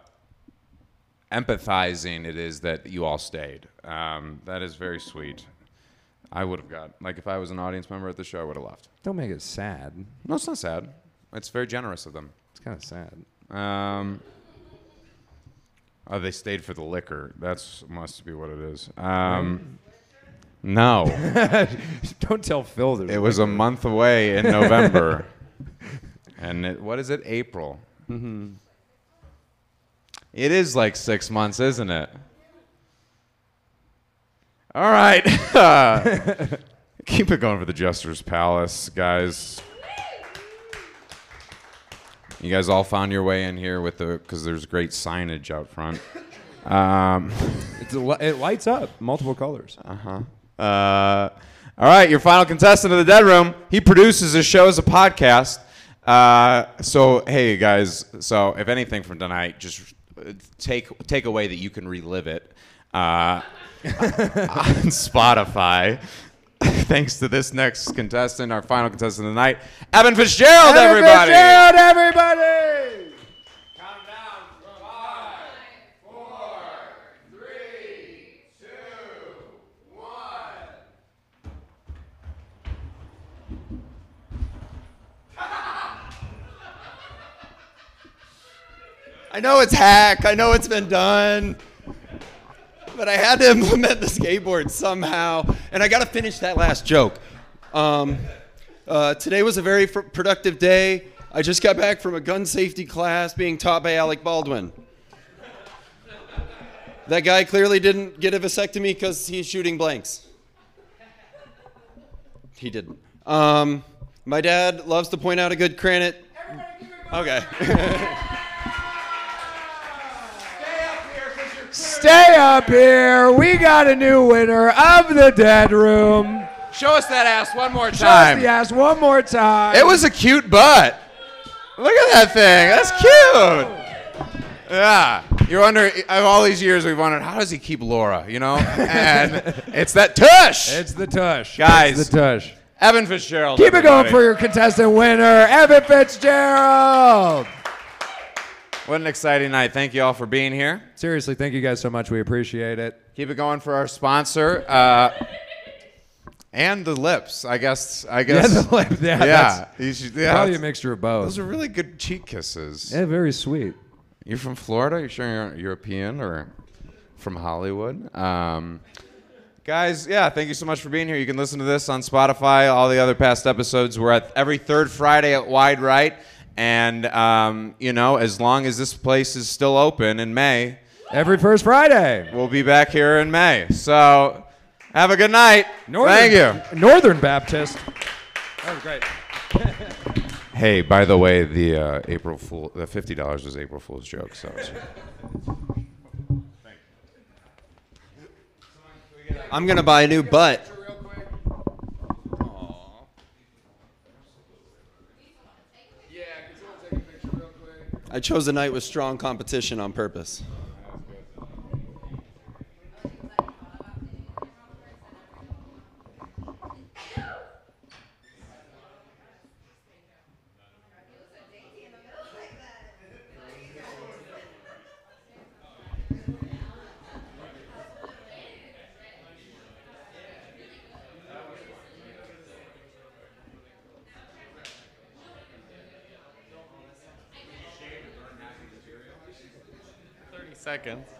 Speaker 9: empathizing it is that you all stayed. Um, that is very sweet. I would have got like if I was an audience member at the show, I would have left.
Speaker 4: Don't make it sad.
Speaker 9: No, it's not sad. It's very generous of them.
Speaker 4: It's kind of sad.
Speaker 9: Um, oh, they stayed for the liquor. That's must be what it is. Um, no, (laughs)
Speaker 4: Don't tell Phil there's
Speaker 9: it was a month away in November, (laughs) and it, what is it? April.
Speaker 4: Mm-hmm.
Speaker 9: It is like six months, isn't it? All right. (laughs) Keep it going for the Jester's Palace, guys. You guys all found your way in here with the because there's great signage out front. Um, (laughs)
Speaker 4: It's a, li- it lights up multiple colors.
Speaker 9: uh-huh. Uh All right, your final contestant of the Dead Room. He produces his show as a podcast. Uh, so hey guys, so if anything from tonight, just uh, take take away that you can relive it uh, (laughs) on Spotify. (laughs) Thanks to this next contestant, our final contestant of the night, Evan Fitzgerald,
Speaker 4: Evan
Speaker 9: everybody.
Speaker 4: Fitzgerald, everybody! (laughs)
Speaker 8: I know it's hack. I know it's been done. But I had to (laughs) implement the skateboard somehow. And I got to finish that last joke. Um, uh, today was a very fr- productive day. I just got back from a gun safety class being taught by Alec Baldwin. That guy clearly didn't get a vasectomy because he's shooting blanks. He didn't. Um, my dad loves to point out a good granite. Okay. (laughs)
Speaker 4: Stay up here. We got a new winner of the Dead Room.
Speaker 9: Show us that ass one more time.
Speaker 4: Show us the ass one more time.
Speaker 9: It was a cute butt. Look at that thing. That's cute. Yeah. You wonder, of all these years, we've wondered, how does he keep Laura, you know? And (laughs) it's that tush.
Speaker 4: It's the tush.
Speaker 9: Guys.
Speaker 4: It's the tush.
Speaker 9: Evan Fitzgerald.
Speaker 4: Keep it going for your contestant winner, Evan Fitzgerald.
Speaker 9: What an exciting night. Thank you all for being here.
Speaker 4: Seriously, thank you guys so much. We appreciate it.
Speaker 9: Keep it going for our sponsor. Uh, and the lips, I guess. I guess.
Speaker 4: Yeah, the lip. Yeah,
Speaker 9: yeah. You should- yeah,
Speaker 4: probably a mixture of both.
Speaker 9: Those are really good cheek kisses.
Speaker 4: Yeah, very sweet.
Speaker 9: You're from Florida? You're sure you're European or from Hollywood? Um, guys, yeah, thank you so much for being here. You can listen to this on Spotify. All the other past episodes. We're at every third Friday at Wide Right. And, um, you know, as long as this place is still open in May,
Speaker 4: Every first Friday.
Speaker 9: we'll be back here in May. So have a good night.
Speaker 4: Northern,
Speaker 9: Thank you.
Speaker 4: Northern Baptist. That was great. (laughs)
Speaker 9: Hey, by the way, the uh, April Fool, the fifty dollars was April Fool's joke. So (laughs)
Speaker 8: I'm gonna buy a new butt. I chose a night with strong competition on purpose.
Speaker 17: Seconds.